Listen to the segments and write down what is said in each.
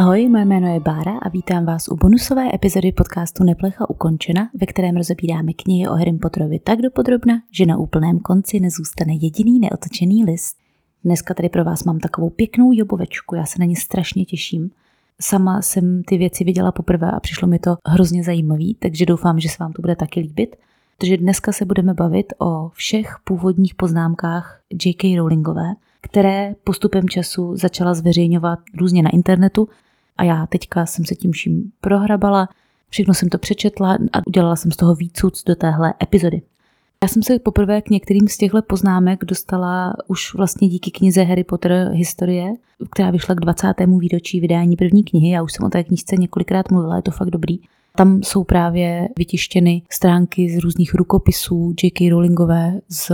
Ahoj, moje jméno je Bára a vítám vás u bonusové epizody podcastu Neplecha ukončena, ve kterém rozebíráme knihy o Harry Potterovi tak dopodrobna, že na úplném konci nezůstane jediný neotočený list. Dneska tady pro vás mám takovou pěknou jobovečku, já se na ně strašně těším. Sama jsem ty věci viděla poprvé a přišlo mi to hrozně zajímavý, takže doufám, že se vám to bude taky líbit. Protože dneska se budeme bavit o všech původních poznámkách J.K. Rowlingové, které postupem času začala zveřejňovat různě na internetu a já teďka jsem se tím vším prohrabala, všechno jsem to přečetla a udělala jsem z toho výcud do téhle epizody. Já jsem se poprvé k některým z těchto poznámek dostala už vlastně díky knize Harry Potter Historie, která vyšla k 20. výročí vydání první knihy. Já už jsem o té knižce několikrát mluvila, je to fakt dobrý. Tam jsou právě vytištěny stránky z různých rukopisů J.K. Rowlingové z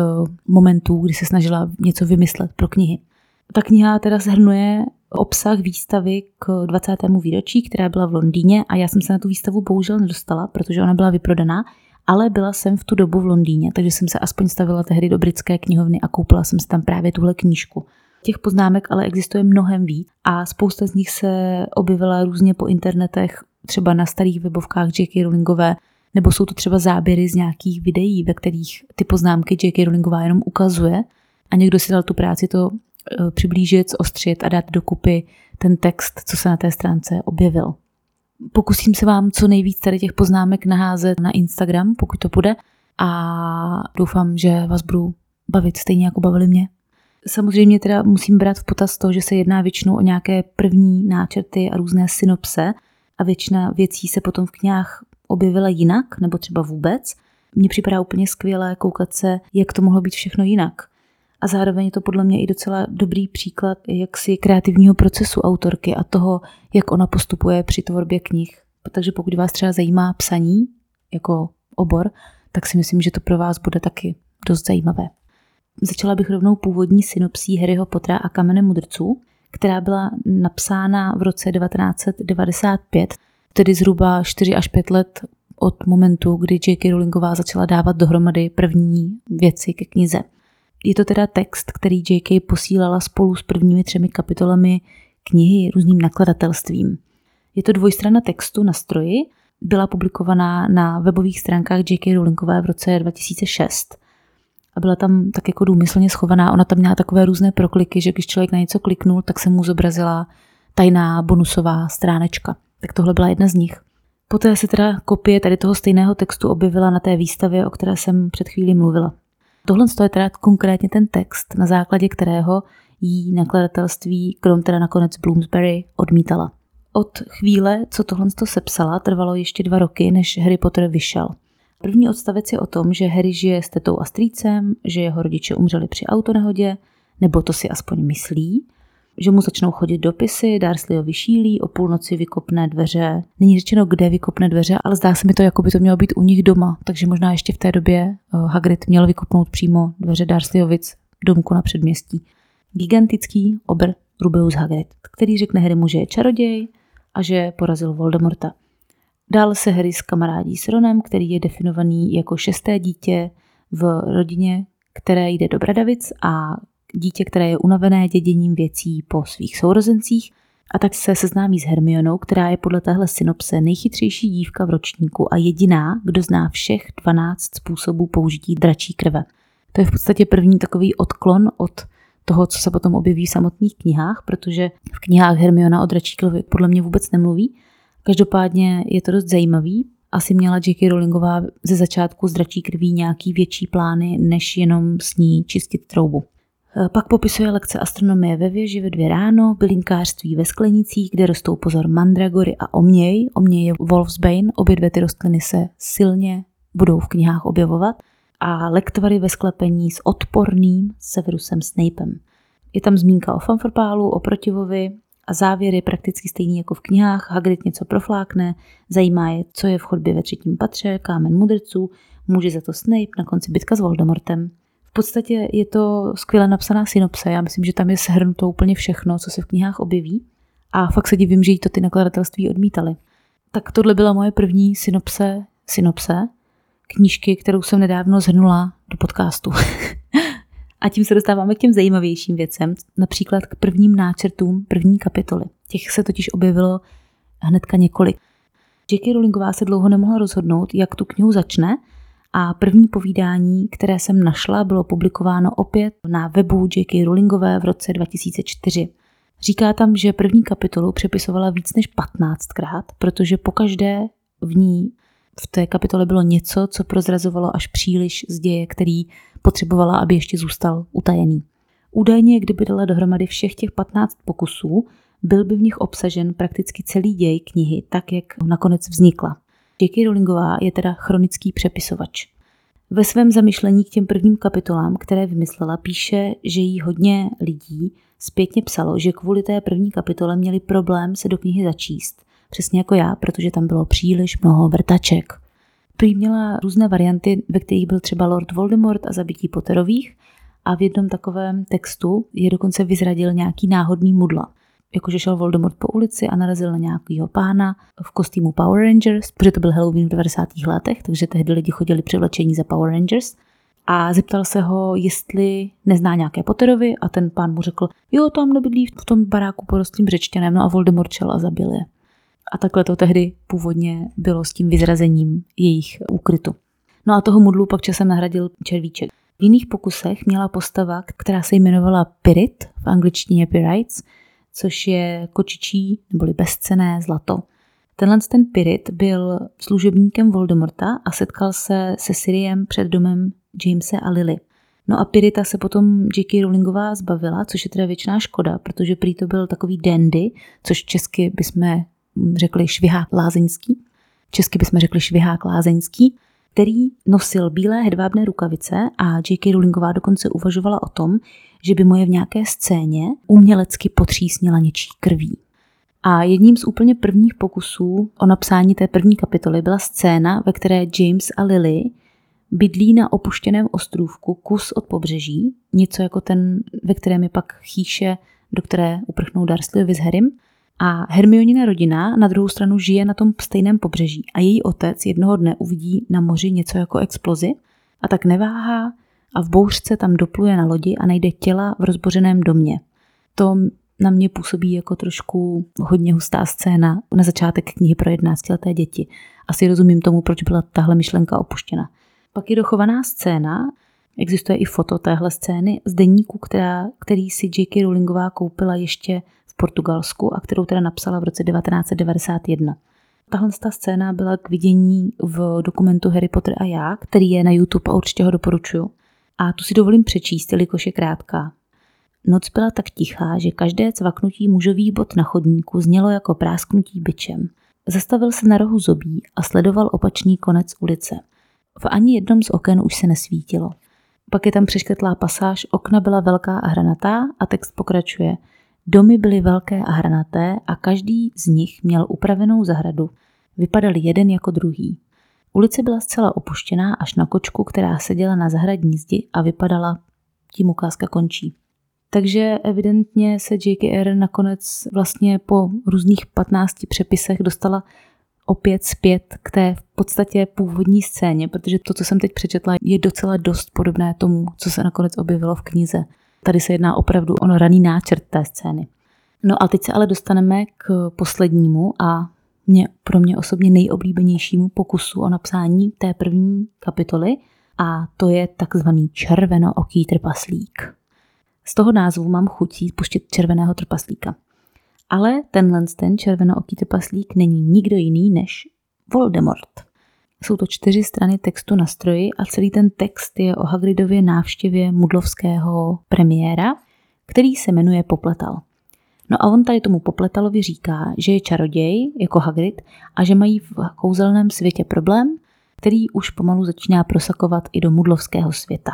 momentů, kdy se snažila něco vymyslet pro knihy. Ta kniha teda zhrnuje obsah výstavy k 20. výročí, která byla v Londýně a já jsem se na tu výstavu bohužel nedostala, protože ona byla vyprodaná, ale byla jsem v tu dobu v Londýně, takže jsem se aspoň stavila tehdy do britské knihovny a koupila jsem si tam právě tuhle knížku. Těch poznámek ale existuje mnohem víc a spousta z nich se objevila různě po internetech, třeba na starých webovkách J.K. Rowlingové, nebo jsou to třeba záběry z nějakých videí, ve kterých ty poznámky J.K. Rowlingová jenom ukazuje a někdo si dal tu práci to přiblížit, ostřit a dát dokupy ten text, co se na té stránce objevil. Pokusím se vám co nejvíc tady těch poznámek naházet na Instagram, pokud to bude a doufám, že vás budu bavit stejně jako bavili mě. Samozřejmě teda musím brát v potaz to, že se jedná většinou o nějaké první náčrty a různé synopse a většina věcí se potom v knihách objevila jinak, nebo třeba vůbec. Mně připadá úplně skvělé koukat se, jak to mohlo být všechno jinak. A zároveň je to podle mě i docela dobrý příklad jaksi kreativního procesu autorky a toho, jak ona postupuje při tvorbě knih. Takže pokud vás třeba zajímá psaní jako obor, tak si myslím, že to pro vás bude taky dost zajímavé. Začala bych rovnou původní synopsí Harryho Pottera a Kamene mudrců, která byla napsána v roce 1995, tedy zhruba 4 až 5 let od momentu, kdy J.K. Rowlingová začala dávat dohromady první věci ke knize. Je to teda text, který J.K. posílala spolu s prvními třemi kapitolami knihy různým nakladatelstvím. Je to dvojstrana textu na stroji, byla publikovaná na webových stránkách J.K. Rowlingové v roce 2006 a byla tam tak jako důmyslně schovaná. Ona tam měla takové různé prokliky, že když člověk na něco kliknul, tak se mu zobrazila tajná bonusová stránečka. Tak tohle byla jedna z nich. Poté se teda kopie tady toho stejného textu objevila na té výstavě, o které jsem před chvílí mluvila. Tohle je teda konkrétně ten text, na základě kterého jí nakladatelství, krom teda nakonec Bloomsbury, odmítala. Od chvíle, co tohle sepsala, trvalo ještě dva roky, než Harry Potter vyšel. První odstavec je o tom, že Harry žije s tetou a strýcem, že jeho rodiče umřeli při autonehodě, nebo to si aspoň myslí, že mu začnou chodit dopisy, Dursley ho vyšílí, o půlnoci vykopne dveře. Není řečeno, kde vykopne dveře, ale zdá se mi to, jako by to mělo být u nich doma, takže možná ještě v té době eh, Hagrid měl vykopnout přímo dveře Dursleyovic domku na předměstí. Gigantický obr Rubeus Hagrid, který řekne Harrymu, že je čaroděj a že porazil Voldemorta. Dál se Harry s kamarádí s Ronem, který je definovaný jako šesté dítě v rodině, které jde do Bradavic a dítě, které je unavené děděním věcí po svých sourozencích a tak se seznámí s Hermionou, která je podle téhle synopse nejchytřejší dívka v ročníku a jediná, kdo zná všech 12 způsobů použití dračí krve. To je v podstatě první takový odklon od toho, co se potom objeví v samotných knihách, protože v knihách Hermiona o dračí krvi podle mě vůbec nemluví. Každopádně je to dost zajímavý. Asi měla J.K. Rowlingová ze začátku s dračí krví nějaký větší plány, než jenom s ní čistit troubu. Eh, pak popisuje lekce astronomie ve věži ve dvě ráno, bylinkářství ve sklenicích, kde rostou pozor mandragory a oměj. Oměj je Wolfsbane, obě dvě ty rostliny se silně budou v knihách objevovat. A lektvary ve sklepení s odporným Severusem Snapem. Je tam zmínka o fanfarpálu, o protivovi a závěr je prakticky stejný jako v knihách. Hagrid něco proflákne, zajímá je, co je v chodbě ve třetím patře, kámen mudrců, může za to Snape, na konci bitka s Voldemortem podstatě je to skvěle napsaná synopse. Já myslím, že tam je shrnuto úplně všechno, co se v knihách objeví. A fakt se divím, že jí to ty nakladatelství odmítali. Tak tohle byla moje první synopse, synopse knížky, kterou jsem nedávno zhrnula do podcastu. a tím se dostáváme k těm zajímavějším věcem, například k prvním náčrtům první kapitoly. Těch se totiž objevilo hnedka několik. J.K. Rowlingová se dlouho nemohla rozhodnout, jak tu knihu začne a první povídání, které jsem našla, bylo publikováno opět na webu J.K. Rowlingové v roce 2004. Říká tam, že první kapitolu přepisovala víc než 15krát, protože pokaždé v ní v té kapitole bylo něco, co prozrazovalo až příliš z děje, který potřebovala, aby ještě zůstal utajený. Údajně, kdyby dala dohromady všech těch 15 pokusů, byl by v nich obsažen prakticky celý děj knihy, tak jak nakonec vznikla. J.K. Rowlingová je teda chronický přepisovač. Ve svém zamyšlení k těm prvním kapitolám, které vymyslela, píše, že jí hodně lidí zpětně psalo, že kvůli té první kapitole měli problém se do knihy začíst. Přesně jako já, protože tam bylo příliš mnoho vrtaček. Prý měla různé varianty, ve kterých byl třeba Lord Voldemort a zabití Potterových a v jednom takovém textu je dokonce vyzradil nějaký náhodný mudla jakože šel Voldemort po ulici a narazil na nějakého pána v kostýmu Power Rangers, protože to byl Halloween v 90. letech, takže tehdy lidi chodili převlečení za Power Rangers. A zeptal se ho, jestli nezná nějaké Potterovi a ten pán mu řekl, jo, tam nebydlí v tom baráku porostlým řečtěnem, no a Voldemort šel a zabil je. A takhle to tehdy původně bylo s tím vyzrazením jejich úkrytu. No a toho mudlu pak časem nahradil červíček. V jiných pokusech měla postava, která se jmenovala Pirit, v angličtině Pirites, což je kočičí neboli bezcené zlato. Tenhle ten Pirit byl služebníkem Voldemorta a setkal se se Siriem před domem Jamese a Lily. No a Pirita se potom J.K. Rowlingová zbavila, což je teda většiná škoda, protože prý to byl takový dandy, což česky bychom řekli švihák lázeňský. Česky bychom řekli švihák lázeňský který nosil bílé hedvábné rukavice a J.K. Rowlingová dokonce uvažovala o tom, že by mu je v nějaké scéně umělecky potřísnila něčí krví. A jedním z úplně prvních pokusů o napsání té první kapitoly byla scéna, ve které James a Lily bydlí na opuštěném ostrůvku kus od pobřeží, něco jako ten, ve kterém je pak chýše, do které uprchnou Dursleyovi s Harrym – a Hermionina rodina na druhou stranu žije na tom stejném pobřeží a její otec jednoho dne uvidí na moři něco jako explozi a tak neváhá a v bouřce tam dopluje na lodi a najde těla v rozbořeném domě. To na mě působí jako trošku hodně hustá scéna na začátek knihy pro 11-leté děti. Asi rozumím tomu, proč byla tahle myšlenka opuštěna. Pak je dochovaná scéna, existuje i foto téhle scény z deníku, která, který si J.K. Rowlingová koupila ještě Portugalsku a kterou teda napsala v roce 1991. Tahle ta scéna byla k vidění v dokumentu Harry Potter a já, který je na YouTube a určitě ho doporučuji. A tu si dovolím přečíst, jelikož je krátká. Noc byla tak tichá, že každé cvaknutí mužových bot na chodníku znělo jako prásknutí byčem. Zastavil se na rohu zobí a sledoval opačný konec ulice. V ani jednom z oken už se nesvítilo. Pak je tam přeškrtlá pasáž, okna byla velká a hranatá a text pokračuje – Domy byly velké a hranaté a každý z nich měl upravenou zahradu. Vypadali jeden jako druhý. Ulice byla zcela opuštěná až na kočku, která seděla na zahradní zdi a vypadala, tím ukázka končí. Takže evidentně se JKR nakonec vlastně po různých 15 přepisech dostala opět zpět k té v podstatě původní scéně, protože to, co jsem teď přečetla, je docela dost podobné tomu, co se nakonec objevilo v knize. Tady se jedná opravdu o raný náčrt té scény. No a teď se ale dostaneme k poslednímu a mě, pro mě osobně nejoblíbenějšímu pokusu o napsání té první kapitoly a to je takzvaný červenooký trpaslík. Z toho názvu mám chutí pustit červeného trpaslíka. Ale tenhle ten červenooký trpaslík není nikdo jiný než Voldemort. Jsou to čtyři strany textu na stroji a celý ten text je o Hagridově návštěvě mudlovského premiéra, který se jmenuje Popletal. No a on tady tomu Popletalovi říká, že je čaroděj, jako Hagrid, a že mají v kouzelném světě problém, který už pomalu začíná prosakovat i do mudlovského světa,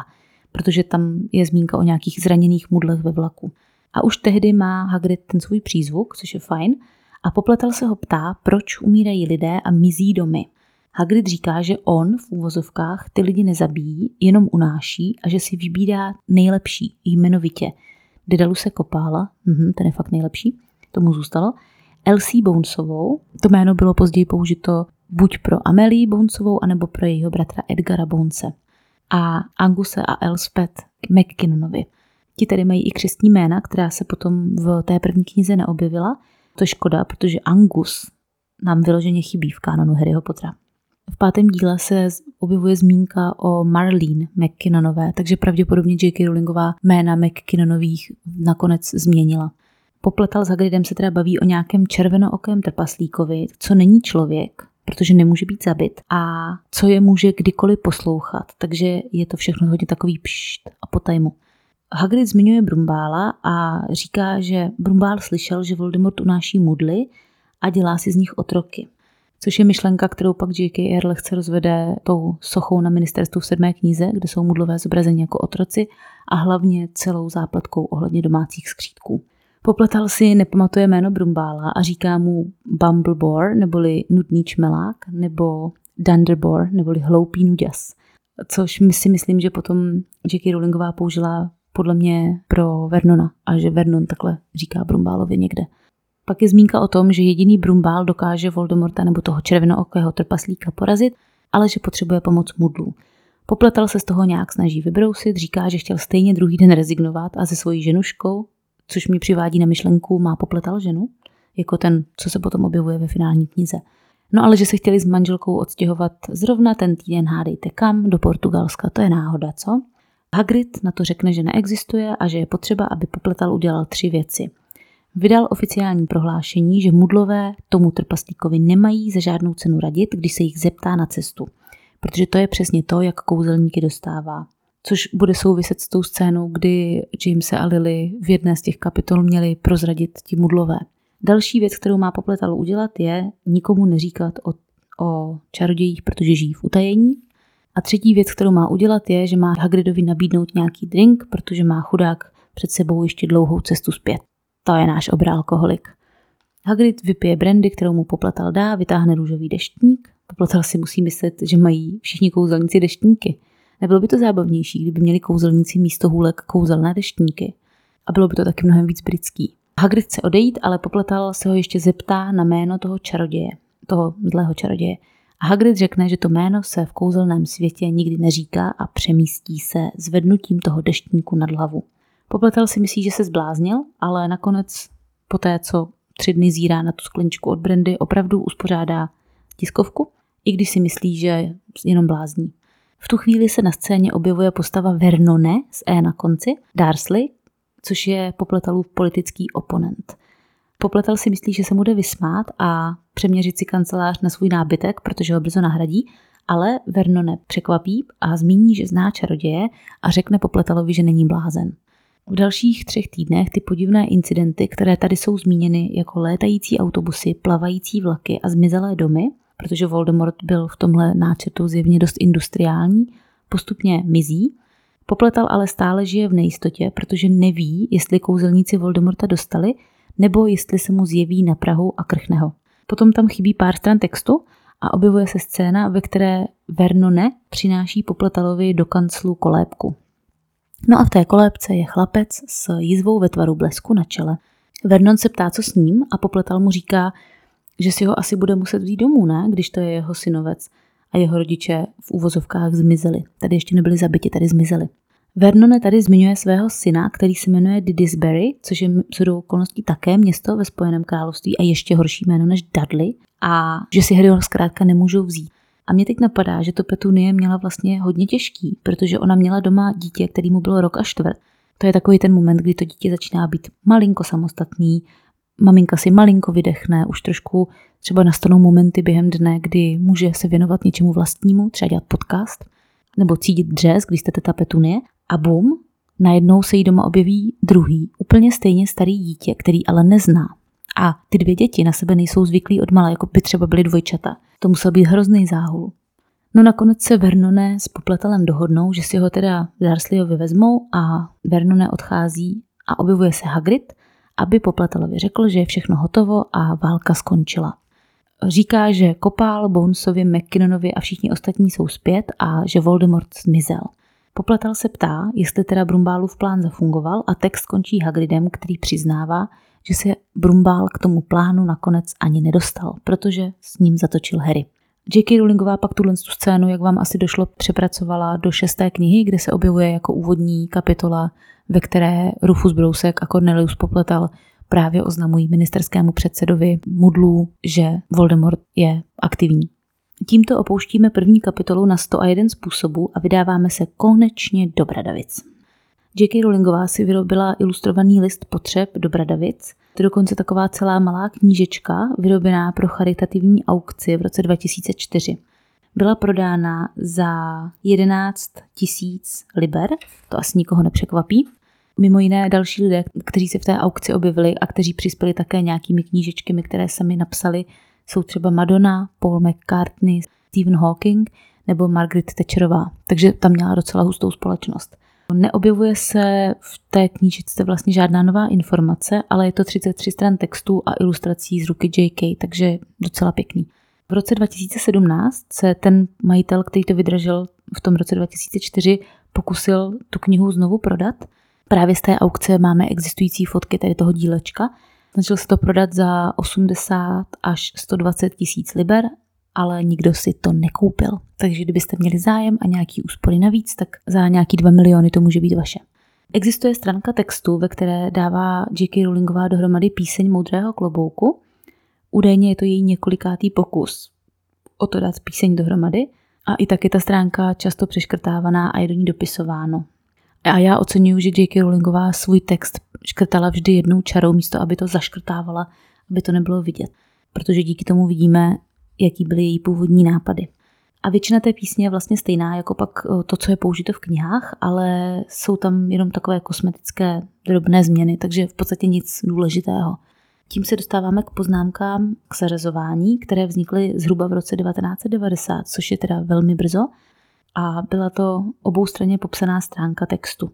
protože tam je zmínka o nějakých zraněných mudlech ve vlaku. A už tehdy má Hagrid ten svůj přízvuk, což je fajn, a Popletal se ho ptá, proč umírají lidé a mizí domy. Hagrid říká, že on v úvozovkách ty lidi nezabíjí, jenom unáší a že si vybírá nejlepší, jmenovitě. Dedalu se kopála, mhm, ten je fakt nejlepší, tomu zůstalo. Elsie Bonesovou, to jméno bylo později použito buď pro Amelie Bonesovou, anebo pro jejího bratra Edgara Bonese. a Anguse a Elspeth McKinnonovi. Ti tedy mají i křestní jména, která se potom v té první knize neobjevila. To je škoda, protože Angus nám vyloženě chybí v kanonu Harryho Pottera. V pátém díle se objevuje zmínka o Marlene McKinnonové, takže pravděpodobně J.K. Rowlingová jména McKinnonových nakonec změnila. Popletal s Hagridem se teda baví o nějakém červenookém trpaslíkovi, co není člověk, protože nemůže být zabit a co je může kdykoliv poslouchat. Takže je to všechno hodně takový pšt a potajmu. Hagrid zmiňuje Brumbála a říká, že Brumbál slyšel, že Voldemort unáší mudly a dělá si z nich otroky. Což je myšlenka, kterou pak J.K. lehce rozvede tou sochou na ministerstvu v sedmé knize, kde jsou mudlové zobrazení jako otroci a hlavně celou zápletkou ohledně domácích skřítků. Popletal si nepamatuje jméno Brumbála a říká mu Bumblebore, neboli nudný čmelák, nebo Dunderbore, neboli hloupý nuděs. Což my si myslím, že potom J.K. Rowlingová použila podle mě pro Vernona a že Vernon takhle říká Brumbálovi někde. Pak je zmínka o tom, že jediný Brumbál dokáže Voldemorta nebo toho červenookého trpaslíka porazit, ale že potřebuje pomoc mudlů. Popletal se z toho nějak snaží vybrousit, říká, že chtěl stejně druhý den rezignovat a se svojí ženuškou, což mi přivádí na myšlenku, má popletal ženu, jako ten, co se potom objevuje ve finální knize. No ale že se chtěli s manželkou odstěhovat zrovna ten týden, hádejte kam, do Portugalska, to je náhoda, co? Hagrid na to řekne, že neexistuje a že je potřeba, aby popletal udělal tři věci. Vydal oficiální prohlášení, že mudlové tomu trpaslíkovi nemají za žádnou cenu radit, když se jich zeptá na cestu. Protože to je přesně to, jak kouzelníky dostává což bude souviset s tou scénou, kdy James a Lily v jedné z těch kapitol měli prozradit ti mudlové. Další věc, kterou má Popletal udělat, je nikomu neříkat o, o čarodějích, protože žijí v utajení. A třetí věc, kterou má udělat, je, že má Hagridovi nabídnout nějaký drink, protože má chudák před sebou ještě dlouhou cestu zpět. To je náš obrál alkoholik. Hagrid vypije brandy, kterou mu Popletal dá, vytáhne růžový deštník. Popletal si musí myslet, že mají všichni kouzelníci deštníky – Nebylo by to zábavnější, kdyby měli kouzelníci místo hůlek kouzelné deštníky. A bylo by to taky mnohem víc britský. Hagrid chce odejít, ale popletal se ho ještě zeptá na jméno toho čaroděje, toho zlého čaroděje. A Hagrid řekne, že to jméno se v kouzelném světě nikdy neříká a přemístí se zvednutím toho deštníku nad hlavu. Popletal si myslí, že se zbláznil, ale nakonec po té, co tři dny zírá na tu skleničku od brandy, opravdu uspořádá tiskovku, i když si myslí, že jenom blázní. V tu chvíli se na scéně objevuje postava Vernone s E na konci, Darsley, což je Popletalův politický oponent. Popletal si myslí, že se mu jde vysmát a přeměřit si kancelář na svůj nábytek, protože ho brzo nahradí, ale Vernone překvapí a zmíní, že zná čaroděje a řekne Popletalovi, že není blázen. V dalších třech týdnech ty podivné incidenty, které tady jsou zmíněny jako létající autobusy, plavající vlaky a zmizelé domy, protože Voldemort byl v tomhle náčetu zjevně dost industriální, postupně mizí. Popletal ale stále žije v nejistotě, protože neví, jestli kouzelníci Voldemorta dostali, nebo jestli se mu zjeví na Prahu a krchne ho. Potom tam chybí pár stran textu a objevuje se scéna, ve které Vernone přináší Popletalovi do kanclu kolébku. No a v té kolébce je chlapec s jízvou ve tvaru blesku na čele. Vernon se ptá, co s ním a Popletal mu říká, že si ho asi bude muset vzít domů, ne? Když to je jeho synovec a jeho rodiče v úvozovkách zmizeli. Tady ještě nebyli zabiti, tady zmizeli. Vernone tady zmiňuje svého syna, který se jmenuje Didisbury, což je do okolností také město ve Spojeném království a ještě horší jméno než Dudley a že si Harryho zkrátka nemůžou vzít. A mě teď napadá, že to Petunie měla vlastně hodně těžký, protože ona měla doma dítě, který mu bylo rok a čtvrt. To je takový ten moment, kdy to dítě začíná být malinko samostatný, maminka si malinko vydechne, už trošku třeba nastanou momenty během dne, kdy může se věnovat něčemu vlastnímu, třeba dělat podcast, nebo cítit dřez, když jste teta Petunie, a bum, najednou se jí doma objeví druhý, úplně stejně starý dítě, který ale nezná. A ty dvě děti na sebe nejsou zvyklí od mala, jako by třeba byly dvojčata. To musel být hrozný záhul. No nakonec se Vernone s Popletalem dohodnou, že si ho teda Darsleyovi vezmou a Vernone odchází a objevuje se Hagrid, aby Popletelovi řekl, že je všechno hotovo a válka skončila. Říká, že Kopál, Bonesovi, McKinnonovi a všichni ostatní jsou zpět a že Voldemort zmizel. Popletal se ptá, jestli teda Brumbálův plán zafungoval a text končí Hagridem, který přiznává, že se Brumbál k tomu plánu nakonec ani nedostal, protože s ním zatočil Harry. J.K. Rowlingová pak tuhle tu scénu, jak vám asi došlo, přepracovala do šesté knihy, kde se objevuje jako úvodní kapitola, ve které Rufus Brousek a Cornelius Popletal právě oznamují ministerskému předsedovi Mudlu, že Voldemort je aktivní. Tímto opouštíme první kapitolu na 101 způsobů a vydáváme se konečně do Bradavic. J.K. Rowlingová si vyrobila ilustrovaný list potřeb do Bradavic. To je dokonce taková celá malá knížečka, vyrobená pro charitativní aukci v roce 2004. Byla prodána za 11 tisíc liber, to asi nikoho nepřekvapí. Mimo jiné další lidé, kteří se v té aukci objevili a kteří přispěli také nějakými knížečkami, které sami napsali, jsou třeba Madonna, Paul McCartney, Stephen Hawking nebo Margaret Thatcherová. Takže tam měla docela hustou společnost. Neobjevuje se v té knížečce vlastně žádná nová informace, ale je to 33 stran textů a ilustrací z ruky JK, takže docela pěkný. V roce 2017 se ten majitel, který to vydražil v tom roce 2004, pokusil tu knihu znovu prodat. Právě z té aukce máme existující fotky tady toho dílečka. Snažil se to prodat za 80 až 120 tisíc liber ale nikdo si to nekoupil. Takže kdybyste měli zájem a nějaký úspory navíc, tak za nějaký 2 miliony to může být vaše. Existuje stránka textu, ve které dává J.K. Rowlingová dohromady píseň Moudrého klobouku. Údajně je to její několikátý pokus o to dát píseň dohromady a i tak je ta stránka často přeškrtávaná a je do ní dopisováno. A já oceňuji, že J.K. Rowlingová svůj text škrtala vždy jednou čarou, místo aby to zaškrtávala, aby to nebylo vidět. Protože díky tomu vidíme, jaký byly její původní nápady. A většina té písně je vlastně stejná jako pak eh, to, co je použito v knihách, ale jsou tam jenom takové kosmetické drobné změny, takže v podstatě nic důležitého. Tím se dostáváme k poznámkám k zařazování, které vznikly zhruba v roce 1990, což je teda velmi brzo, a byla to oboustranně popsaná stránka textu.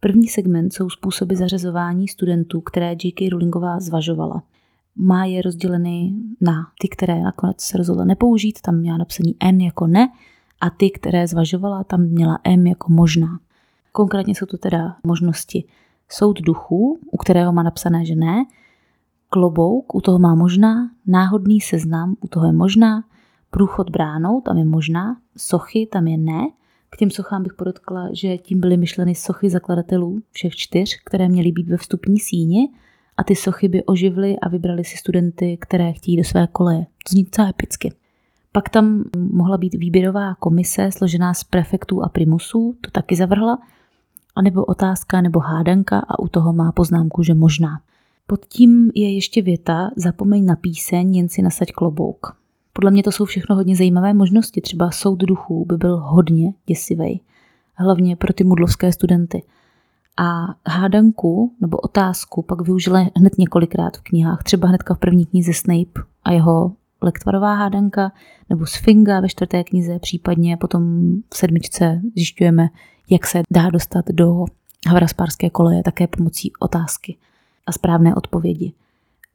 První segment jsou způsoby zařazování studentů, které J.K. Rowlingová zvažovala – má je rozděleny na ty, které nakonec se rozhodla nepoužít, tam měla napsaný N jako ne, a ty, které zvažovala, tam měla M jako možná. Konkrétně jsou to teda možnosti soud duchů, u kterého má napsané, že ne, klobouk, u toho má možná, náhodný seznam, u toho je možná, průchod bránou, tam je možná, sochy, tam je ne. K těm sochám bych podotkla, že tím byly myšleny sochy zakladatelů všech čtyř, které měly být ve vstupní síni a ty sochy by oživly a vybrali si studenty, které chtějí do své koleje. To zní docela epicky. Pak tam mohla být výběrová komise složená z prefektů a primusů, to taky zavrhla, anebo otázka nebo hádanka a u toho má poznámku, že možná. Pod tím je ještě věta, zapomeň na píseň, jen si nasaď klobouk. Podle mě to jsou všechno hodně zajímavé možnosti, třeba soud duchů by byl hodně děsivý, hlavně pro ty mudlovské studenty – a hádanku nebo otázku pak využila hned několikrát v knihách. Třeba hnedka v první knize Snape a jeho lektvarová hádanka, nebo Sfinga ve čtvrté knize, případně potom v sedmičce zjišťujeme, jak se dá dostat do Havraspárské koleje také pomocí otázky a správné odpovědi.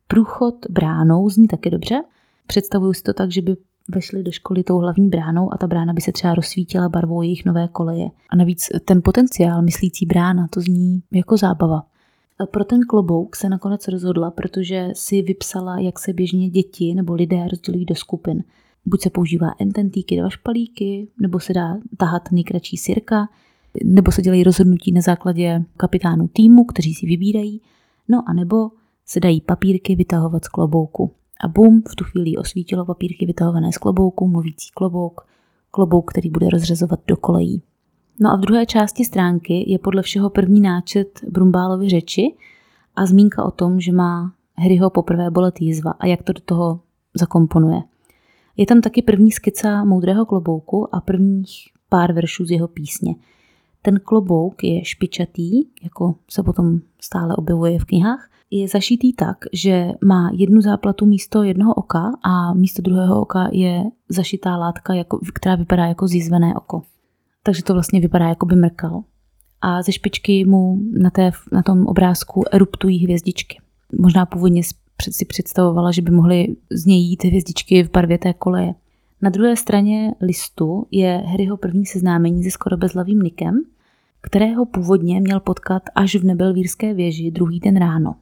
Průchod bránou zní taky dobře. Představuju si to tak, že by vešli do školy tou hlavní bránou a ta brána by se třeba rozsvítila barvou jejich nové koleje. A navíc ten potenciál myslící brána, to zní jako zábava. Pro ten klobouk se nakonec rozhodla, protože si vypsala, jak se běžně děti nebo lidé rozdělují do skupin. Buď se používá ententíky dva špalíky, nebo se dá tahat nejkratší sirka, nebo se dělají rozhodnutí na základě kapitánů týmu, kteří si vybírají, no a nebo se dají papírky vytahovat z klobouku. A bum, v tu chvíli osvítilo papírky vytahované z klobouku, mluvící klobouk, klobouk, který bude rozřezovat do kolejí. No a v druhé části stránky je podle všeho první náčet Brumbálovy řeči a zmínka o tom, že má Harryho poprvé bolet jízva a jak to do toho zakomponuje. Je tam taky první skica moudrého klobouku a prvních pár veršů z jeho písně. Ten klobouk je špičatý, jako se potom stále objevuje v knihách, je zašitý tak, že má jednu záplatu místo jednoho oka a místo druhého oka je zašitá látka, jako, která vypadá jako zjizvené oko. Takže to vlastně vypadá, jako by mrkal. A ze špičky mu na, té, na tom obrázku eruptují hvězdičky. Možná původně si představovala, že by mohly z něj jít hvězdičky v barvě té koleje. Na druhé straně listu je Harryho první seznámení se skoro bezlavým Nikem, kterého původně měl potkat až v nebelvírské věži druhý den ráno.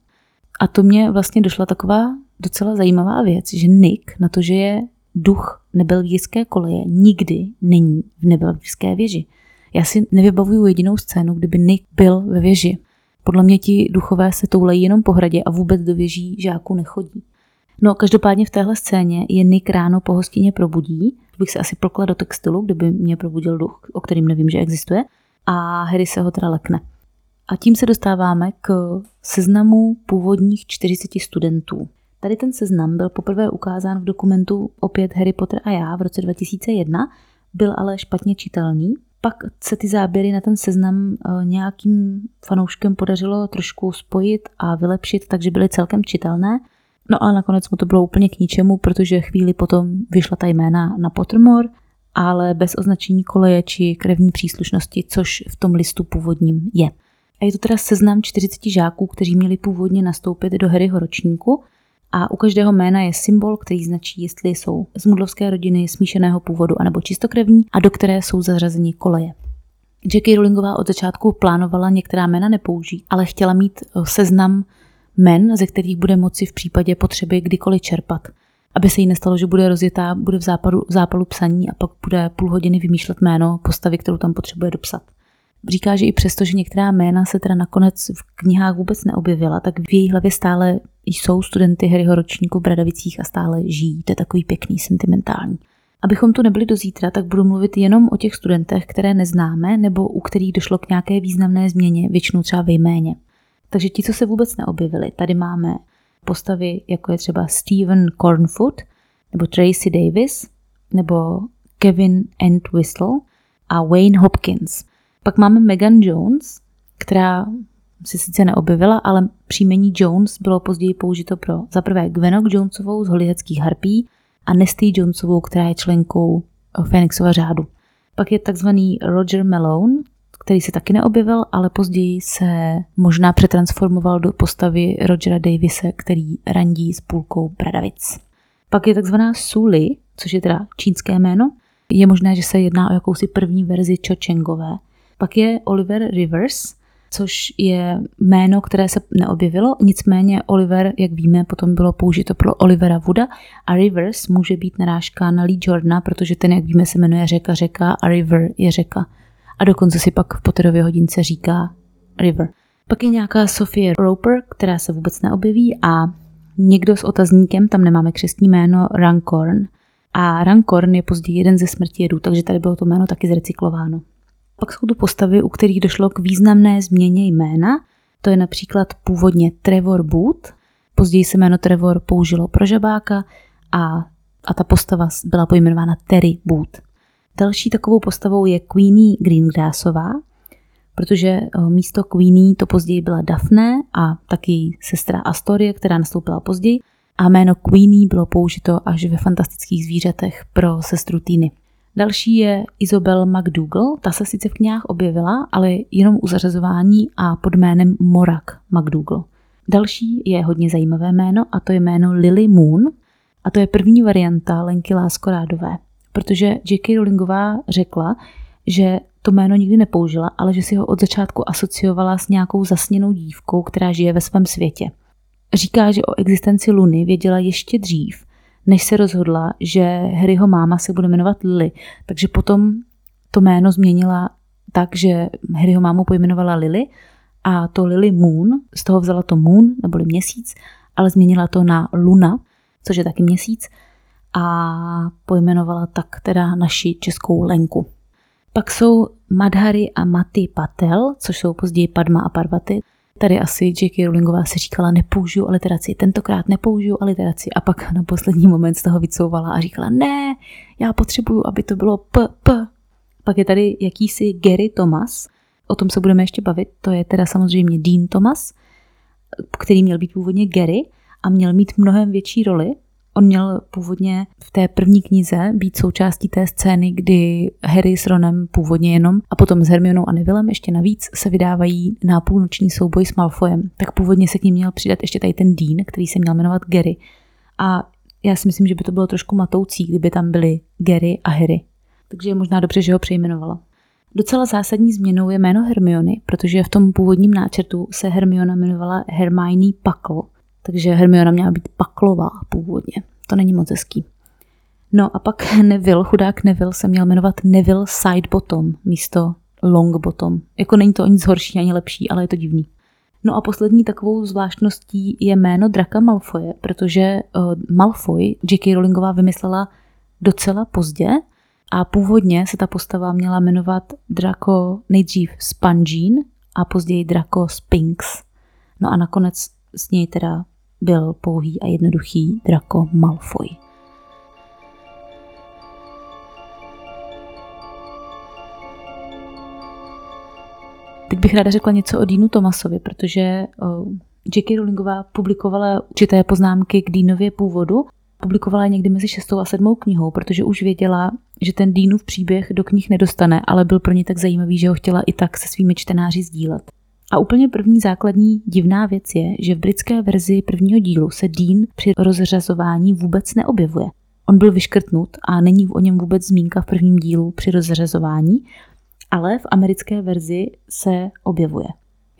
A to mě vlastně došla taková docela zajímavá věc, že Nick na to, že je duch nebelgijské koleje nikdy není v nebelgijské věži. Já si nevybavuju jedinou scénu, kdyby Nick byl ve věži. Podle mě ti duchové se toulají jenom po hradě a vůbec do věží žáků nechodí. No, každopádně v téhle scéně je Nick ráno po hostině probudí, bych se asi prokla do textilu, kdyby mě probudil duch, o kterým nevím, že existuje, a Harry se ho teda lekne. A tím se dostáváme k seznamu původních 40 studentů. Tady ten seznam byl poprvé ukázán v dokumentu Opět Harry Potter a já v roce 2001, byl ale špatně čitelný. Pak se ty záběry na ten seznam eh, nějakým fanouškem podařilo trošku spojit a vylepšit, takže byly celkem čitelné. No ale nakonec mu to bylo úplně k ničemu, protože chvíli potom vyšla ta jména na Pottermore, ale bez označení koleje či krevní příslušnosti, což v tom listu původním je. A je to teda seznam 40 žáků, kteří měli původně nastoupit do Harryho ročníku a u každého jména je symbol, který značí, jestli jsou z mudlovské rodiny, smíšeného původu anebo čistokrevní a do které jsou zařazeni koleje. Jackie Rowlingová od začátku plánovala některá jména nepoužít, ale chtěla mít eh, seznam men, ze kterých bude moci v případě potřeby kdykoliv čerpat. Aby se jí nestalo, že bude rozjetá, bude v zápalu, v zápalu psaní a pak bude půl hodiny vymýšlet jméno postavy, kterou tam potřebuje dopsat. Říká, že i přesto, že některá jména se teda nakonec v knihách vůbec neobjevila, tak v její hlavě stále jsou studenty Harryho ročníku v Bradavicích a stále žijí. To je takový pěkný, sentimentální. Abychom tu nebyli do zítra, tak budu mluvit jenom o těch studentech, které neznáme nebo u kterých došlo k nějaké významné změně, většinou třeba ve jméně. Takže ti, co se vůbec neobjevili, tady máme postavy, jako je třeba Stephen Cornfoot, nebo Tracy Davis, nebo Kevin Entwistle a Wayne Hopkins. Pak máme Megan Jones, která se sice neobjevila, ale příjmení Jones bylo později použito pro za prvé Gwenok Jonesovou z Holyheadských harpí a Nesty Jonesovou, která je členkou Phoenixova řádu. Pak je takzvaný Roger Malone, který se taky neobjevil, ale později se možná přetransformoval do postavy Rogera Davise, který randí s půlkou Bradavic. Pak je takzvaná Suli, což je teda čínské jméno. Je možné, že se jedná o jakousi první verzi Cho Chengové. Pak je Oliver Rivers, což je jméno, které se neobjevilo, nicméně Oliver, jak víme, potom bylo použito pro Olivera Wooda a Rivers může být narážka na Lee Jordana, protože ten, jak víme, se jmenuje řeka řeka a River je řeka a dokonce si pak v Potterově hodince říká River. Pak je nějaká Sophie Roper, která se vůbec neobjeví a někdo s otazníkem, tam nemáme křestní jméno, Rancorn. A Rancorn je později jeden ze smrtědů, takže tady bylo to jméno taky zrecyklováno. Pak jsou tu postavy, u kterých došlo k významné změně jména. To je například původně Trevor Boot, později se jméno Trevor použilo pro žabáka a, a ta postava byla pojmenována Terry Boot. Další takovou postavou je Queenie Greengrassová, protože eh, místo Queenie to později byla Daphne a taky sestra Astoria, která nastoupila později a jméno Queenie bylo použito až ve fantastických zvířatech pro sestru Týny. Další je Isabel McDougall, ta se sice v knihách objevila, ale jenom u zařazování a pod jménem Morak McDougall. Další je hodně zajímavé jméno a to je jméno Lily Moon a to je první varianta Lenky Láskorádové protože J.K. Rowlingová řekla, že to jméno nikdy nepoužila, ale že si ho od začátku asociovala s nějakou zasněnou dívkou, která žije ve svém světě. Říká, že o existenci Luny věděla ještě dřív, než se rozhodla, že Harryho máma se bude jmenovat Lily, takže potom to jméno změnila tak, že Harryho mámu pojmenovala Lily a to Lily Moon, z toho vzala to Moon, neboli měsíc, ale změnila to na Luna, což je taky měsíc a pojmenovala tak teda naši českou Lenku. Pak jsou Madhari a Mati Patel, což jsou později Padma a Parvati. Tady asi J.K. Rowlingová si říkala, nepoužiju aliteraci, tentokrát nepoužiju aliteraci a pak na poslední moment z toho vycouvala a říkala, ne, já potřebuju, aby to bylo p, p. Pak je tady jakýsi Gary Thomas, o tom se budeme ještě bavit, to je teda samozřejmě Dean Thomas, který měl být původně Gary a měl mít mnohem větší roli, On měl původně v té první knize být součástí té scény, kdy Harry s Ronem původně jenom a potom s Hermionou a Nevillem ještě navíc se vydávají na půlnoční souboj s Malfoyem. Tak původně se k ním měl přidat ještě tady ten Dean, který se měl jmenovat Gary. A já si myslím, že by to bylo trošku matoucí, kdyby tam byli Gary a Harry. Takže je možná dobře, že ho přejmenovala. Docela zásadní změnou je jméno Hermiony, protože v tom původním náčrtu se Hermiona jmenovala Hermione Puckle, takže Hermiona měla být paklová původně. To není moc hezký. No a pak Neville, chudák Neville, se měl jmenovat Neville Sidebottom místo Longbottom. Jako není to nic horší ani lepší, ale je to divný. No a poslední takovou zvláštností je jméno Draka Malfoje, protože uh, Malfoy J.K. Rowlingová vymyslela docela pozdě a původně se ta postava měla jmenovat Draco nejdřív Spongine a později Draco Spinx. No a nakonec z něj teda byl pouhý a jednoduchý Draco Malfoy. Teď bych ráda řekla něco o Dínu Tomasovi, protože J.K. Rowlingová publikovala určité poznámky k Dínově původu. Publikovala je někdy mezi šestou a sedmou knihou, protože už věděla, že ten Dínův příběh do knih nedostane, ale byl pro ně tak zajímavý, že ho chtěla i tak se svými čtenáři sdílet. A úplně první základní divná věc je, že v britské verzi prvního dílu se Dean při rozřazování vůbec neobjevuje. On byl vyškrtnut a není o něm vůbec zmínka v prvním dílu při rozřazování, ale v americké verzi se objevuje.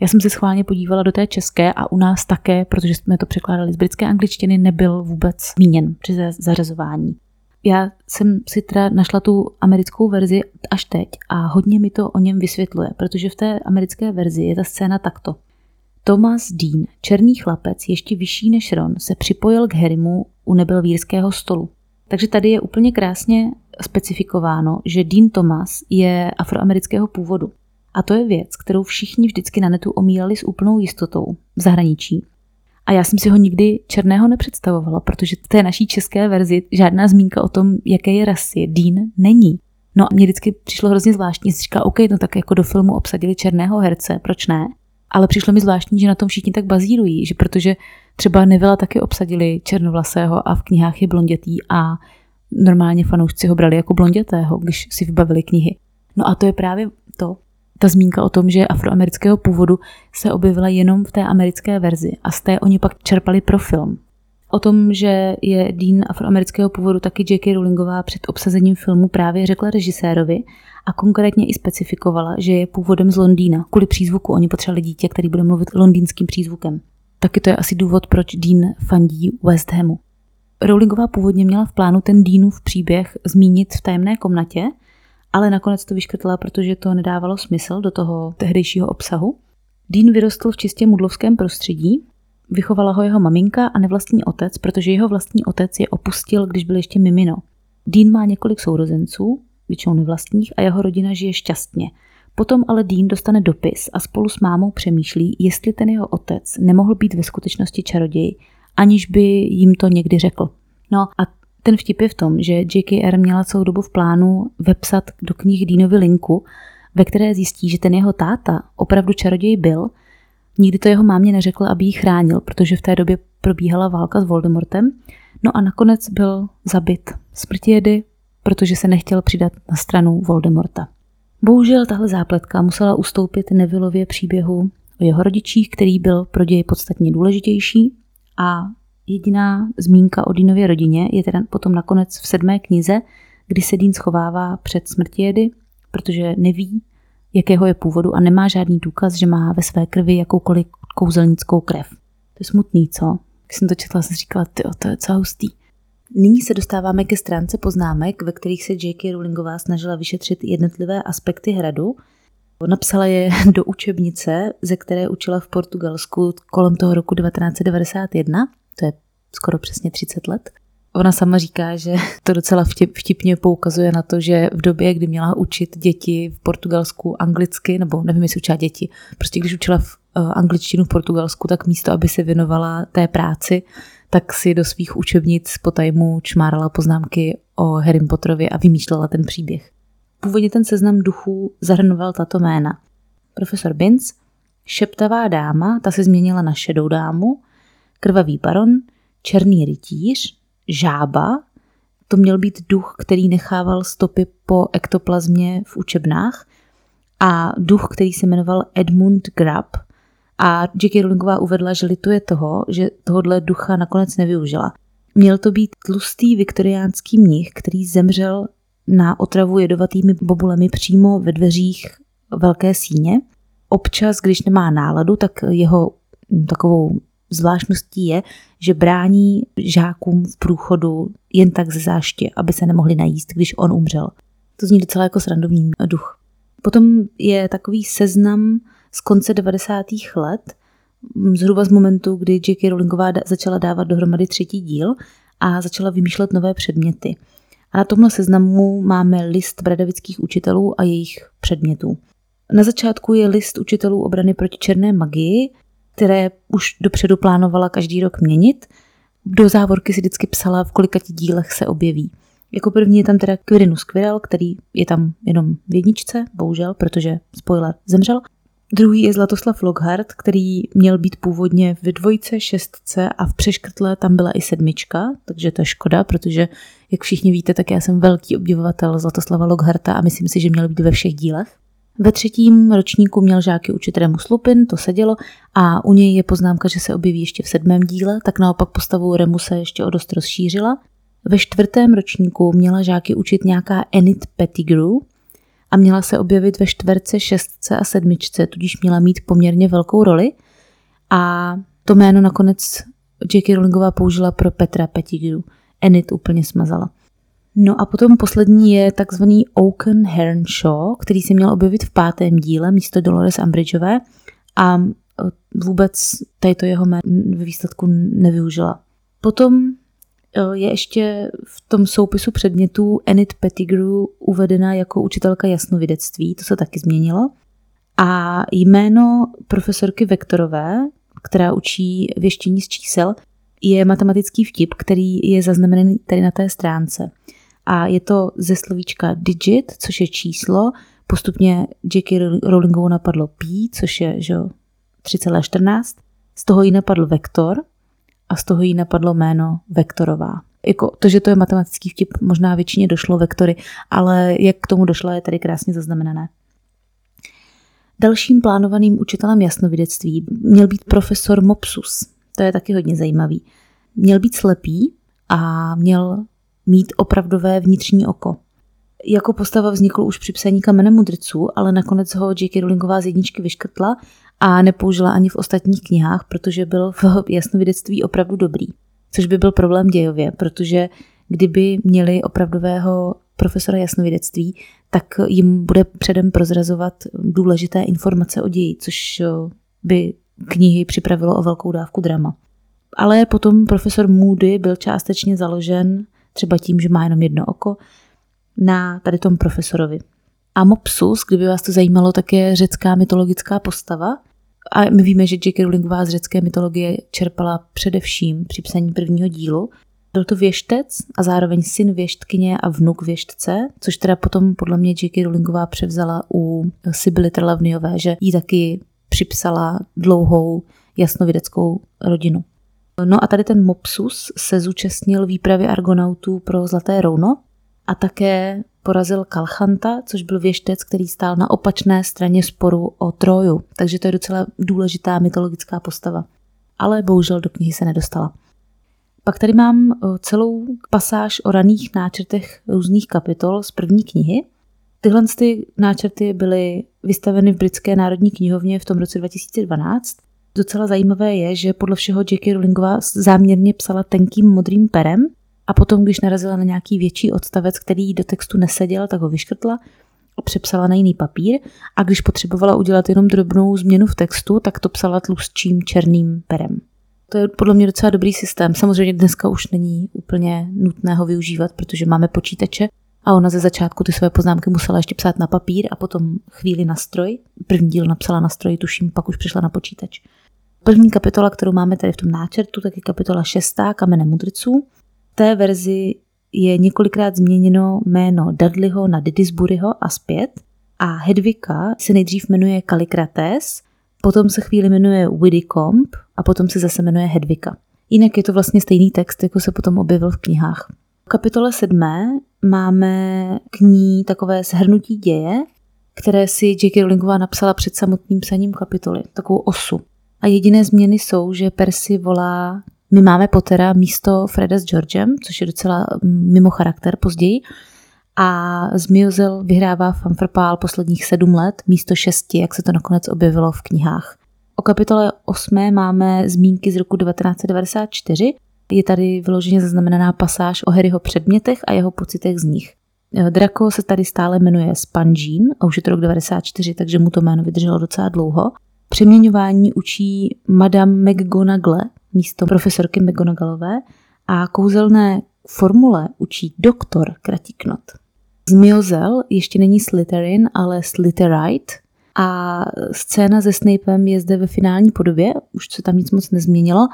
Já jsem se schválně podívala do té české a u nás také, protože jsme to překládali z britské angličtiny, nebyl vůbec zmíněn při zařazování. Já jsem si teda našla tu americkou verzi až teď a hodně mi to o něm vysvětluje, protože v té americké verzi je ta scéna takto. Thomas Dean, černý chlapec, ještě vyšší než Ron, se připojil k Harrymu u nebelvírského stolu. Takže tady je úplně krásně specifikováno, že Dean Thomas je afroamerického původu. A to je věc, kterou všichni vždycky na netu omílali s úplnou jistotou v zahraničí. A já jsem si ho nikdy černého nepředstavovala, protože v té naší české verzi žádná zmínka o tom, jaké je rasy Dean není. No a mě vždycky přišlo hrozně zvláštní, že říká, OK, no tak jako do filmu obsadili černého herce, proč ne? Ale přišlo mi zvláštní, že na tom všichni tak bazírují, že protože třeba Nevila taky obsadili černovlasého a v knihách je blondětý a normálně fanoušci ho brali jako blondětého, když si vybavili knihy. No a to je právě to, ta zmínka o tom, že afroamerického původu se objevila jenom v té americké verzi a z té oni pak čerpali pro film. O tom, že je Dean afroamerického původu, taky J.K. Rowlingová před obsazením filmu právě řekla režisérovi a konkrétně i specifikovala, že je původem z Londýna. Kvůli přízvuku oni potřebovali dítě, který bude mluvit londýnským přízvukem. Taky to je asi důvod, proč Dean fandí West Hamu. Rowlingová původně měla v plánu ten Deanův příběh zmínit v tajemné komnatě, ale nakonec to vyškrtla, protože to nedávalo smysl do toho tehdejšího obsahu. Dean vyrostl v čistě mudlovském prostředí, vychovala ho jeho maminka a nevlastní otec, protože jeho vlastní otec je opustil, když byl ještě mimino. Dean má několik sourozenců, většinou nevlastních, a jeho rodina žije šťastně. Potom ale Dean dostane dopis a spolu s mámou přemýšlí, jestli ten jeho otec nemohl být ve skutečnosti čaroděj, aniž by jim to někdy řekl. No a ten vtip je v tom, že JKR měla celou dobu v plánu vepsat do knih Deanovi linku, ve které zjistí, že ten jeho táta opravdu čaroděj byl. Nikdy to jeho mámě neřekl, aby ji chránil, protože v té době probíhala válka s Voldemortem. No a nakonec byl zabit smrtědy, protože se nechtěl přidat na stranu Voldemorta. Bohužel tahle zápletka musela ustoupit Nevillově příběhu o jeho rodičích, který byl pro děj podstatně důležitější a Jediná zmínka o Dínově rodině je teda potom nakonec v sedmé knize, kdy se Dín schovává před jedy, protože neví, jakého je původu a nemá žádný důkaz, že má ve své krvi jakoukoliv kouzelnickou krev. To je smutný, co? Když jsem to četla, jsem říkala, ty, to je co hustý. Nyní se dostáváme ke stránce poznámek, ve kterých se J.K. Rowlingová snažila vyšetřit jednotlivé aspekty hradu. Napsala je do učebnice, ze které učila v Portugalsku kolem toho roku 1991 to je skoro přesně 30 let. Ona sama říká, že to docela vtip, vtipně poukazuje na to, že v době, kdy měla učit děti v Portugalsku anglicky, nebo nevím, jestli učila děti, prostě když učila v uh, angličtinu v Portugalsku, tak místo, aby se věnovala té práci, tak si do svých učebnic po tajmu čmárala poznámky o Harry Potterovi a vymýšlela ten příběh. Původně ten seznam duchů zahrnoval tato jména. Profesor Binz, šeptavá dáma, ta se změnila na šedou dámu, krvavý baron, černý rytíř, žába, to měl být duch, který nechával stopy po ektoplazmě v učebnách a duch, který se jmenoval Edmund Grab a J.K. Rowlingová uvedla, že lituje toho, že tohohle ducha nakonec nevyužila. Měl to být tlustý viktoriánský mnich, který zemřel na otravu jedovatými bobulemi přímo ve dveřích velké síně. Občas, když nemá náladu, tak jeho takovou zvláštností je, že brání žákům v průchodu jen tak ze záště, aby se nemohli najíst, když on umřel. To zní docela jako srandovní duch. Potom je takový seznam z konce 90. let, zhruba z momentu, kdy J.K. Rowlingová začala dávat dohromady třetí díl a začala vymýšlet nové předměty. A na tomhle seznamu máme list bradavických učitelů a jejich předmětů. Na začátku je list učitelů obrany proti černé magii, které už dopředu plánovala každý rok měnit. Do závorky si vždycky psala, v kolika dílech se objeví. Jako první je tam teda Quirinus Quirrell, který je tam jenom v jedničce, bohužel, protože spoiler zemřel. Druhý je Zlatoslav Lockhart, který měl být původně v dvojce, šestce a v přeškrtle tam byla i sedmička, takže to je škoda, protože, jak všichni víte, tak já jsem velký obdivovatel Zlatoslava Lockharta a myslím si, že měl být ve všech dílech. Ve třetím ročníku měl žáky učit Remus Lupin, to sedělo, a u něj je poznámka, že se objeví ještě v sedmém díle, tak naopak postavu Remuse ještě o dost rozšířila. Ve čtvrtém ročníku měla žáky učit nějaká Enid Pettigrew a měla se objevit ve čtverce, šestce a sedmičce, tudíž měla mít poměrně velkou roli. A to jméno nakonec J.K. Rowlingová použila pro Petra Pettigrew. Enid úplně smazala. No a potom poslední je takzvaný Oaken Hernshaw, který se měl objevit v pátém díle místo Dolores Umbridgeové a e, vůbec tady to jeho jméno ve výsledku nevyužila. Potom e, je ještě v tom soupisu předmětů Enid Pettigrew uvedena jako učitelka jasnovidectví, to se taky změnilo. A jméno profesorky Vektorové, která učí věštění z čísel, je matematický vtip, který je zaznamenaný tady na té stránce a je to ze slovíčka digit, což je číslo, postupně J.K. Rowlingovou napadlo pi, což je že 3,14, z toho jí napadl vektor a z toho jí napadlo jméno vektorová. Jako to, že to je matematický vtip, možná většině došlo vektory, ale jak k tomu došlo, je tady krásně zaznamenané. Dalším plánovaným učitelem jasnovidectví měl být profesor Mopsus. To je taky hodně zajímavý. Měl být slepý a měl mít opravdové vnitřní oko. Jako postava vznikl už při psaní Kamene mudrců, ale nakonec ho J.K. Rowlingová z jedničky vyškrtla a nepoužila ani v ostatních knihách, protože byl v jasnovidectví opravdu dobrý. Což by byl problém dějově, protože kdyby měli opravdového profesora jasnovidectví, tak jim bude předem prozrazovat důležité informace o ději, což by knihy připravilo o velkou dávku drama. Ale potom profesor Moody byl částečně založen třeba tím, že má jenom jedno oko, na tady tom profesorovi. A Mopsus, kdyby vás to zajímalo, tak je řecká mytologická postava. A my víme, že J.K. Rowlingová z řecké mytologie čerpala především při psaní prvního dílu. Byl to věštec a zároveň syn věštkyně a vnuk věštce, což teda potom podle mě J.K. Rowlingová převzala u Sibily Trlavniové, že jí taky připsala dlouhou jasnovědeckou rodinu. No a tady ten Mopsus se zúčastnil výpravy argonautů pro Zlaté rouno a také porazil Kalchanta, což byl věštec, který stál na opačné straně sporu o Troju, takže to je docela důležitá mytologická postava. Ale bohužel do knihy se nedostala. Pak tady mám celou pasáž o raných náčrtech různých kapitol z první knihy. Tyhle ty náčrty byly vystaveny v Britské národní knihovně v tom roce 2012 Docela zajímavé je, že podle všeho J.K. Rowlingová záměrně psala tenkým modrým perem a potom, když narazila na nějaký větší odstavec, který do textu neseděl, tak ho vyškrtla a přepsala na jiný papír a když potřebovala udělat jenom drobnou změnu v textu, tak to psala tlustším černým perem. To je podle mě docela dobrý systém. Samozřejmě dneska už není úplně nutné ho využívat, protože máme počítače a ona ze začátku ty své poznámky musela ještě psát na papír a potom chvíli na stroj. První díl napsala na stroj, tuším, pak už přišla na počítač. První kapitola, kterou máme tady v tom náčrtu, tak je kapitola šestá Kamene mudrců. V té verzi je několikrát změněno jméno Dudleyho na Didisburyho a zpět. A Hedvika se nejdřív jmenuje Kalikrates, potom se chvíli jmenuje Widdicombe a potom se zase jmenuje Hedvika. Jinak je to vlastně stejný text, jako se potom objevil v knihách. Kapitole sedmé máme k ní takové shrnutí děje, které si J.K. Rowlingová napsala před samotným psaním kapitoly, takovou osu. A jediné změny jsou, že Percy volá, my máme Pottera místo Freda s Georgem, což je docela mm, mimo charakter později. A Zmiozel vyhrává fanfrpál posledních sedm let místo šesti, jak se to nakonec objevilo v knihách. O kapitole 8 máme zmínky z roku 1994. Je tady vyloženě zaznamenaná pasáž o Harryho předmětech a jeho pocitech z nich. Draco se tady stále jmenuje Spangín a už je to rok 94, takže mu to jméno vydrželo docela dlouho. Přeměňování učí Madame McGonagall místo profesorky McGonagallové a kouzelné formule učí doktor Kratiknot. Zmiozel ještě není Slytherin, ale Slytherite a scéna se Snapem je zde ve finální podobě, už se tam nic moc nezměnilo,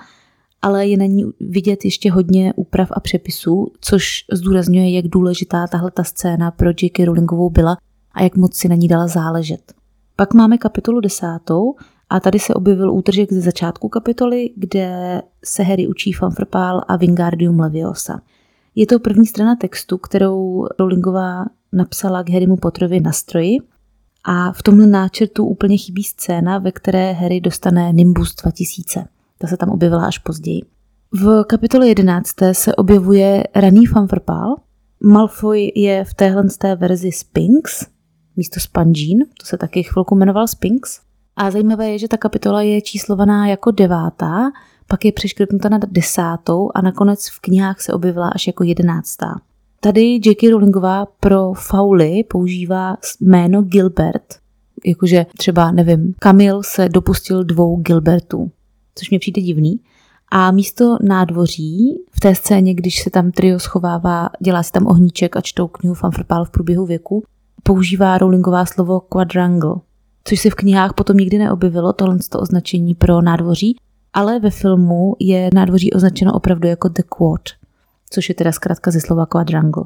ale je na ní vidět ještě hodně úprav a přepisů, což zdůrazňuje, jak důležitá tahle ta scéna pro J.K. Rowlingovou byla a jak moc si na ní dala záležet. Pak máme kapitolu desátou a tady se objevil útržek ze začátku kapitoly, kde se Harry učí Fanfrpál a Wingardium Leviosa. Je to první strana textu, kterou Rowlingová napsala k Harrymu Potterovi na stroji a v tomhle náčrtu úplně chybí scéna, ve které Harry dostane Nimbus 2000. Ta se tam objevila až později. V kapitole 11. se objevuje raný fanfrpál. Malfoy je v téhle té verzi Spinks, místo Spangín, to se taky chvilku jmenoval Spinks. A zajímavé je, že ta kapitola je číslovaná jako devátá, pak je přeškrtnuta na desátou a nakonec v knihách se objevila až jako jedenáctá. Tady J.K. Rowlingová pro fauly používá jméno Gilbert, jakože třeba, nevím, Kamil se dopustil dvou Gilbertů, což mě přijde divný. A místo nádvoří v té scéně, když se tam trio schovává, dělá si tam ohníček a čtou knihu Fanfrpál v průběhu věku, používá Rowlingová slovo quadrangle, což se v knihách potom nikdy neobjevilo, tohle to označení pro nádvoří, ale ve filmu je nádvoří označeno opravdu jako The Quad, což je teda zkrátka ze slova quadrangle.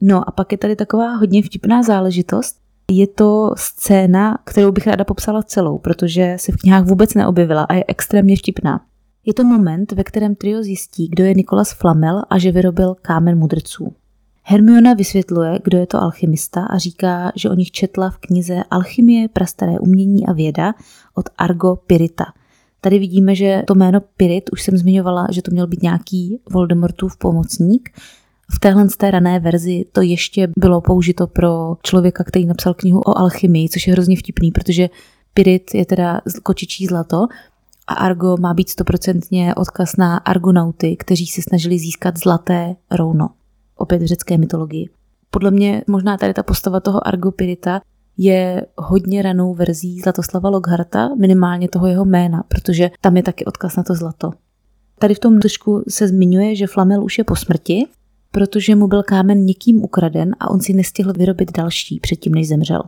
No a pak je tady taková hodně vtipná záležitost. Je to scéna, kterou bych ráda popsala celou, protože se v knihách vůbec neobjevila a je extrémně vtipná. Je to moment, ve kterém trio zjistí, kdo je Nikolas Flamel a že vyrobil kámen mudrců. Hermiona vysvětluje, kdo je to alchymista a říká, že o nich četla v knize Alchymie, prastaré umění a věda od Argo Pirita – Tady vidíme, že to jméno Pirit, už jsem zmiňovala, že to měl být nějaký Voldemortův pomocník. V téhle té rané verzi to ještě bylo použito pro člověka, který napsal knihu o alchymii, což je hrozně vtipný, protože Pirit je teda kočičí zlato a Argo má být stoprocentně odkaz na argonauty, kteří se snažili získat zlaté rouno. Opět v řecké mytologii. Podle mě možná tady ta postava toho Argopirita je hodně ranou verzí Zlatoslava Logharta, minimálně toho jeho jména, protože tam je taky odkaz na to zlato. Tady v tom trošku se zmiňuje, že Flamel už je po smrti, protože mu byl kámen někým ukraden a on si nestihl vyrobit další předtím, než zemřel.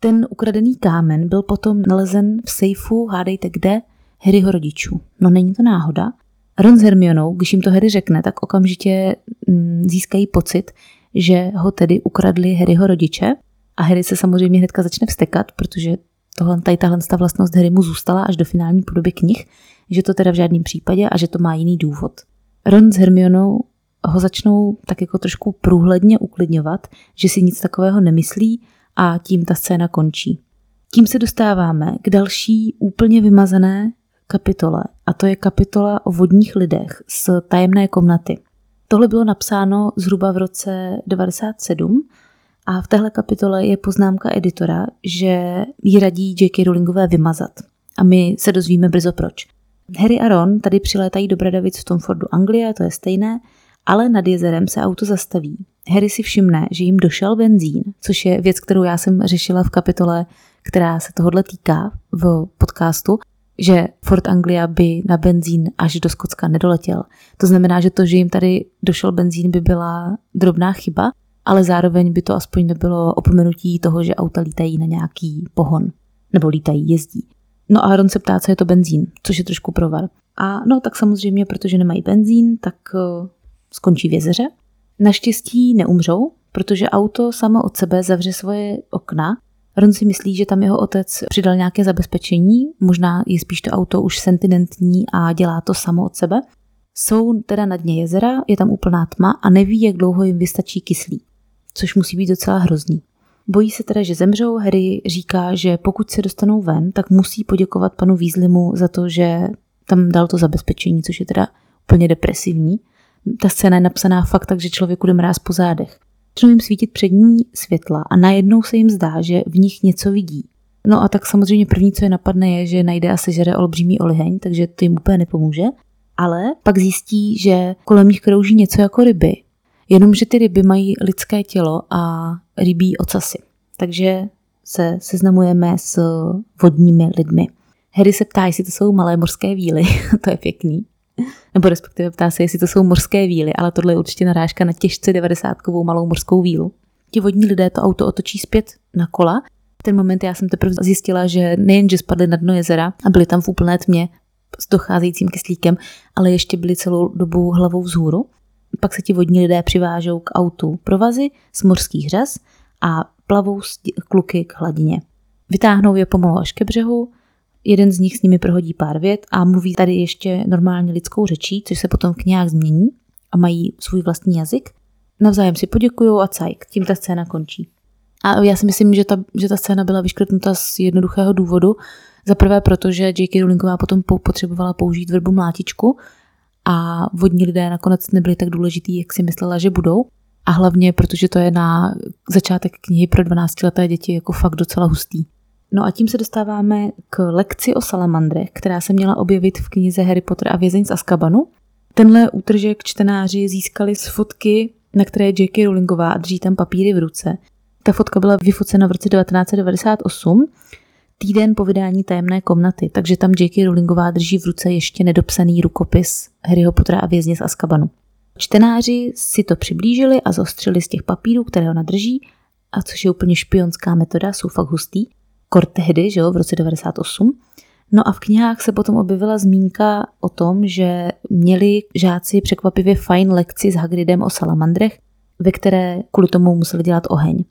Ten ukradený kámen byl potom nalezen v sejfu, hádejte kde, Harryho rodičů. No není to náhoda. Ron s Hermionou, když jim to Harry řekne, tak okamžitě mm, získají pocit, že ho tedy ukradli Harryho rodiče a Harry se samozřejmě hnedka začne vstekat, protože tohle, tady tahle ta vlastnost Harry mu zůstala až do finální podoby knih, že to teda v žádném případě a že to má jiný důvod. Ron s Hermionou ho začnou tak jako trošku průhledně uklidňovat, že si nic takového nemyslí a tím ta scéna končí. Tím se dostáváme k další úplně vymazané kapitole a to je kapitola o vodních lidech z tajemné komnaty. Tohle bylo napsáno zhruba v roce 97 a v téhle kapitole je poznámka editora, že ji radí J.K. Rowlingové vymazat. A my se dozvíme brzo proč. Harry a Ron tady přilétají do Bradavic v Tomfordu Anglie, to je stejné, ale nad jezerem se auto zastaví. Harry si všimne, že jim došel benzín, což je věc, kterou já jsem řešila v kapitole, která se tohohle týká v podcastu, že Fort Anglia by na benzín až do Skotska nedoletěl. To znamená, že to, že jim tady došel benzín, by byla drobná chyba, ale zároveň by to aspoň nebylo opomenutí toho, že auta lítají na nějaký pohon, nebo lítají, jezdí. No a Aaron se ptá, co je to benzín, což je trošku provar. A no tak samozřejmě, protože nemají benzín, tak uh, skončí v jezeře. Naštěstí neumřou, protože auto samo od sebe zavře svoje okna. Ron si myslí, že tam jeho otec přidal nějaké zabezpečení, možná je spíš to auto už sentimentní a dělá to samo od sebe. Jsou teda na dně jezera, je tam úplná tma a neví, jak dlouho jim vystačí kyslík což musí být docela hrozný. Bojí se teda, že zemřou. Harry říká, že pokud se dostanou ven, tak musí poděkovat panu Weaslimu za to, že tam dal to zabezpečení, což je teda úplně depresivní. Ta scéna je napsaná fakt tak, že člověku jde mráz po zádech. Začnou jim svítit přední světla a najednou se jim zdá, že v nich něco vidí. No a tak samozřejmě první, co je napadne, je, že najde a sežere olbřímý oliheň, takže to jim úplně nepomůže. Ale pak zjistí, že kolem nich krouží něco jako ryby. Jenomže ty ryby mají lidské tělo a rybí ocasy. Takže se seznamujeme s vodními lidmi. Harry se ptá, jestli to jsou malé morské víly, to je pěkný. Nebo respektive ptá se, jestli to jsou morské víly, ale tohle je určitě narážka na těžce 90-kovou malou morskou vílu. Ti vodní lidé to auto otočí zpět na kola. V ten moment já jsem teprve zjistila, že nejen, že na dno jezera a byli tam v úplné tmě s docházejícím kyslíkem, ale ještě byli celou dobu hlavou vzhůru. Pak se ti vodní lidé přivážou k autu provazy z morských řas a plavou kluky k hladině. Vytáhnou je pomalu až ke břehu, jeden z nich s nimi prohodí pár vět a mluví tady ještě normálně lidskou řečí, což se potom v knihách změní a mají svůj vlastní jazyk. Navzájem si poděkují a cajk. Tím ta scéna končí. A já si myslím, že ta, že ta scéna byla vyškrtnuta z jednoduchého důvodu. Za prvé proto, že J.K. Rowlingová potom potřebovala použít verbu mlátičku a vodní lidé nakonec nebyli tak důležitý, jak si myslela, že budou. A hlavně, protože to je na začátek knihy pro 12-leté děti jako fakt docela hustý. No a tím se dostáváme k lekci o salamandrech, která se měla objevit v knize Harry Potter a vězeň z Azkabanu. Tenhle útržek čtenáři získali z fotky, na které J.K. Rowlingová drží tam papíry v ruce. Ta fotka byla vyfocena v roce 1998, týden po vydání tajemné komnaty, takže tam J.K. Rowlingová drží v ruce ještě nedopsaný rukopis Harryho Pottera a vězně z Azkabanu. Čtenáři si to přiblížili a zostřili z těch papírů, které ona drží, a což je úplně špionská metoda, jsou fakt hustý, kor tehdy, že jo, v roce 98. No a v knihách se potom objevila zmínka o tom, že měli žáci překvapivě fajn lekci s Hagridem o salamandrech, ve které kvůli tomu museli dělat oheň.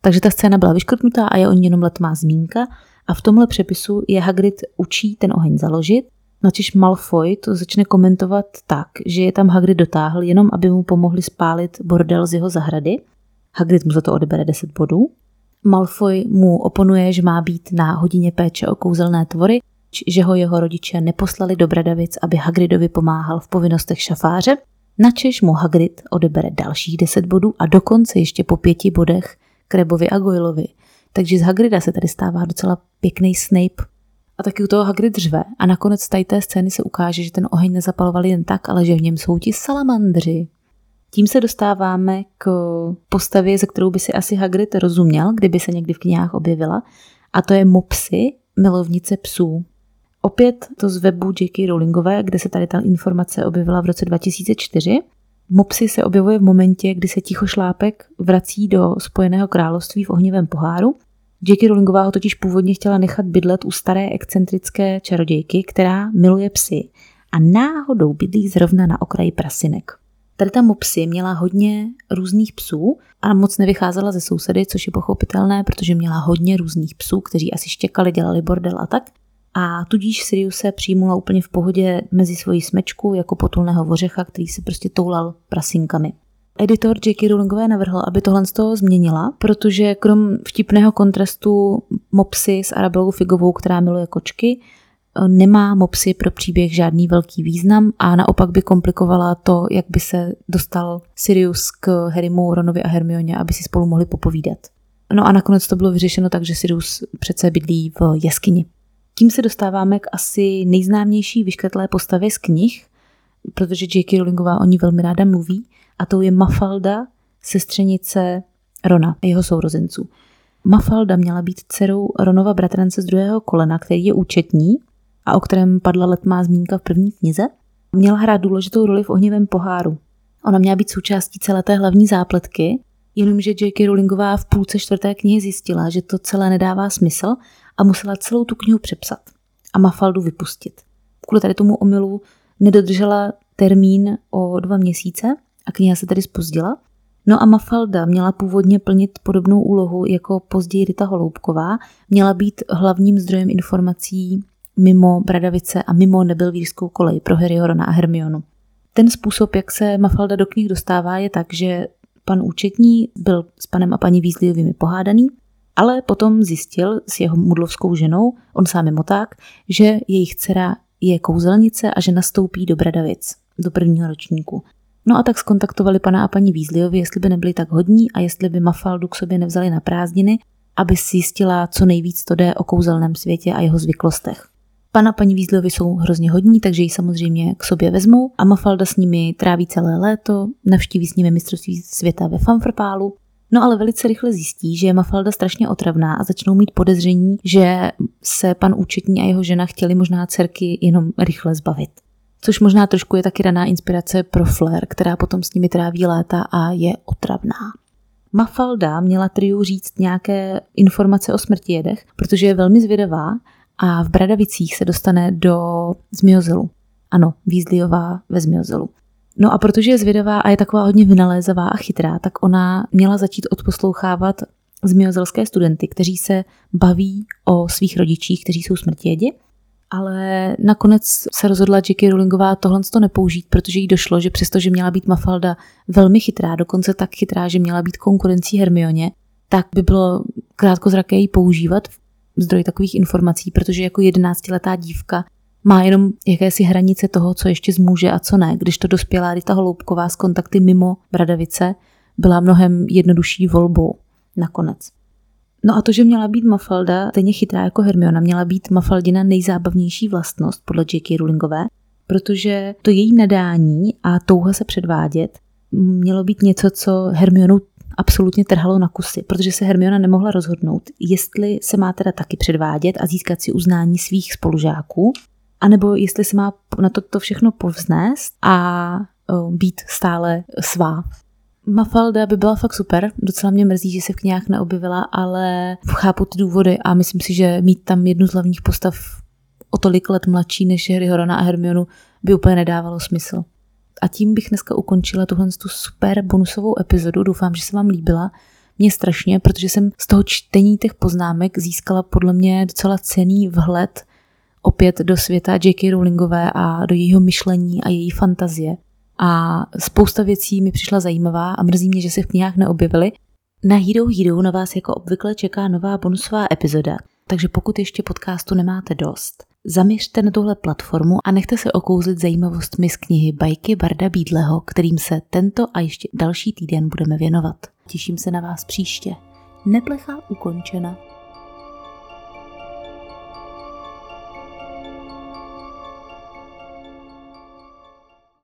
Takže ta scéna byla vyškrtnutá a je o ní jenom letmá zmínka a v tomhle přepisu je Hagrid učí ten oheň založit, načež Malfoy to začne komentovat tak, že je tam Hagrid dotáhl jenom, aby mu pomohli spálit bordel z jeho zahrady. Hagrid mu za to odebere 10 bodů. Malfoy mu oponuje, že má být na hodině péče o kouzelné tvory, že ho jeho rodiče neposlali do Bradavic, aby Hagridovi pomáhal v povinnostech šafáře, načež mu Hagrid odebere dalších 10 bodů a dokonce ještě po pěti bodech Krebovi a Goylovi. Takže z Hagrida se tady stává docela pěkný Snape. A taky u toho Hagrid řve a nakonec tady té scény se ukáže, že ten oheň nezapalovali jen tak, ale že v něm jsou ti salamandři. Tím se dostáváme k postavě, ze kterou by si asi Hagrid rozuměl, kdyby se někdy v knihách objevila, a to je Mopsy, milovnice psů. Opět to z webu J.K. Rowlingové, kde se tady ta informace objevila v roce 2004. Mopsy se objevuje v momentě, kdy se ticho šlápek vrací do Spojeného království v ohnivém poháru. J.K. Rowlingová ho totiž původně chtěla nechat bydlet u staré excentrické čarodějky, která miluje psy a náhodou bydlí zrovna na okraji prasinek. Tady ta Mopsy měla hodně různých psů a moc nevycházela ze sousedy, což je pochopitelné, protože měla hodně různých psů, kteří asi štěkali, dělali bordel a tak. A tudíž Sirius se přijmula úplně v pohodě mezi svojí smečku jako potulného vořecha, který se prostě toulal prasinkami. Editor J.K. Rowlingové navrhl, aby tohle z toho změnila, protože krom vtipného kontrastu Mopsy s Arabelou Figovou, která miluje kočky, nemá mopsy pro příběh žádný velký význam a naopak by komplikovala to, jak by se dostal Sirius k Harrymu, Ronovi a Hermioně, aby si spolu mohli popovídat. No a nakonec to bylo vyřešeno tak, že Sirius přece bydlí v jeskyni. Tím se dostáváme k asi nejznámější vyškrtlé postavě z knih, protože J.K. Rowlingová o ní velmi ráda mluví, a to je Mafalda, sestřenice Rona a jeho sourozenců. Mafalda měla být dcerou Ronova bratrance z druhého kolena, který je účetní a o kterém padla letmá zmínka v první knize, měla hrát důležitou roli v ohnivém poháru. Ona měla být součástí celé té hlavní zápletky, jenomže J.K. Rowlingová v půlce čtvrté knihy zjistila, že to celé nedává smysl a musela celou tu knihu přepsat a Mafaldu vypustit. Kvůli tady tomu omylu nedodržela termín o dva měsíce a kniha se tedy spozdila. No a Mafalda měla původně plnit podobnou úlohu jako později Rita Holoubková, měla být hlavním zdrojem informací mimo Bradavice a mimo nebelvířskou kolej pro Harry Rona a Hermionu. Ten způsob, jak se Mafalda do knih dostává, je tak, že pan účetní byl s panem a paní Weasleyovými pohádaný, ale potom zjistil s jeho mudlovskou ženou, on sám je moták, že jejich dcera je kouzelnice a že nastoupí do Bradavic, do prvního ročníku. No a tak skontaktovali pana a paní Weasleyovi, jestli by nebyli tak hodní a jestli by Mafaldu k sobě nevzali na prázdniny aby si zjistila, co nejvíc to jde o kouzelném světě a jeho zvyklostech. Pana paní Vízlovi jsou hrozně hodní, takže ji samozřejmě k sobě vezmou a Mafalda s nimi tráví celé léto, navštíví s nimi mistrovství světa ve Fanfrpálu, No ale velice rychle zjistí, že je Mafalda strašně otravná a začnou mít podezření, že se pan účetní a jeho žena chtěli možná dcerky jenom rychle zbavit. Což možná trošku je taky raná inspirace pro Flair, která potom s nimi tráví léta a je otravná. Mafalda měla triu říct nějaké informace o smrti jedech, protože je velmi zvědavá a v Bradavicích se dostane do Zmiozelu. Ano, Vízliová ve Zmiozelu. No a protože je zvědavá a je taková hodně vynalézavá a chytrá, tak ona měla začít odposlouchávat zmiozelské studenty, kteří se baví o svých rodičích, kteří jsou smrtědi. Ale nakonec se rozhodla J.K. Rowlingová tohle to nepoužít, protože jí došlo, že přestože měla být Mafalda velmi chytrá, dokonce tak chytrá, že měla být konkurencí Hermioně, tak by bylo krátkozraké ji používat zdroj takových informací, protože jako jedenáctiletá dívka má jenom jakési hranice toho, co ještě zmůže a co ne, když to dospělá Rita Holoubková s kontakty mimo Bradavice byla mnohem jednodušší volbou nakonec. No a to, že měla být Mafalda stejně chytrá jako Hermiona, měla být Mafaldina nejzábavnější vlastnost podle J.K. Rowlingové, protože to její nadání a touha se předvádět mělo být něco, co Hermionu absolutně trhalo na kusy, protože se Hermiona nemohla rozhodnout, jestli se má teda taky předvádět a získat si uznání svých spolužáků, anebo jestli se má na to, to všechno povznést a být stále svá. Mafalda by byla fakt super, docela mě mrzí, že se v knihách neobjevila, ale chápu ty důvody a myslím si, že mít tam jednu z hlavních postav o tolik let mladší než Harry Horona a Hermionu by úplně nedávalo smysl. A tím bych dneska ukončila tuhle tu super bonusovou epizodu. Doufám, že se vám líbila. Mě strašně, protože jsem z toho čtení těch poznámek získala podle mě docela cený vhled opět do světa J.K. Rowlingové a do jejího myšlení a její fantazie. A spousta věcí mi přišla zajímavá a mrzí mě, že se v knihách neobjevily. Na Hero Hero na vás jako obvykle čeká nová bonusová epizoda, takže pokud ještě podcastu nemáte dost, zaměřte na tuhle platformu a nechte se okouzlit zajímavostmi z knihy Bajky Barda Bídleho, kterým se tento a ještě další týden budeme věnovat. Těším se na vás příště. Neplecha ukončena.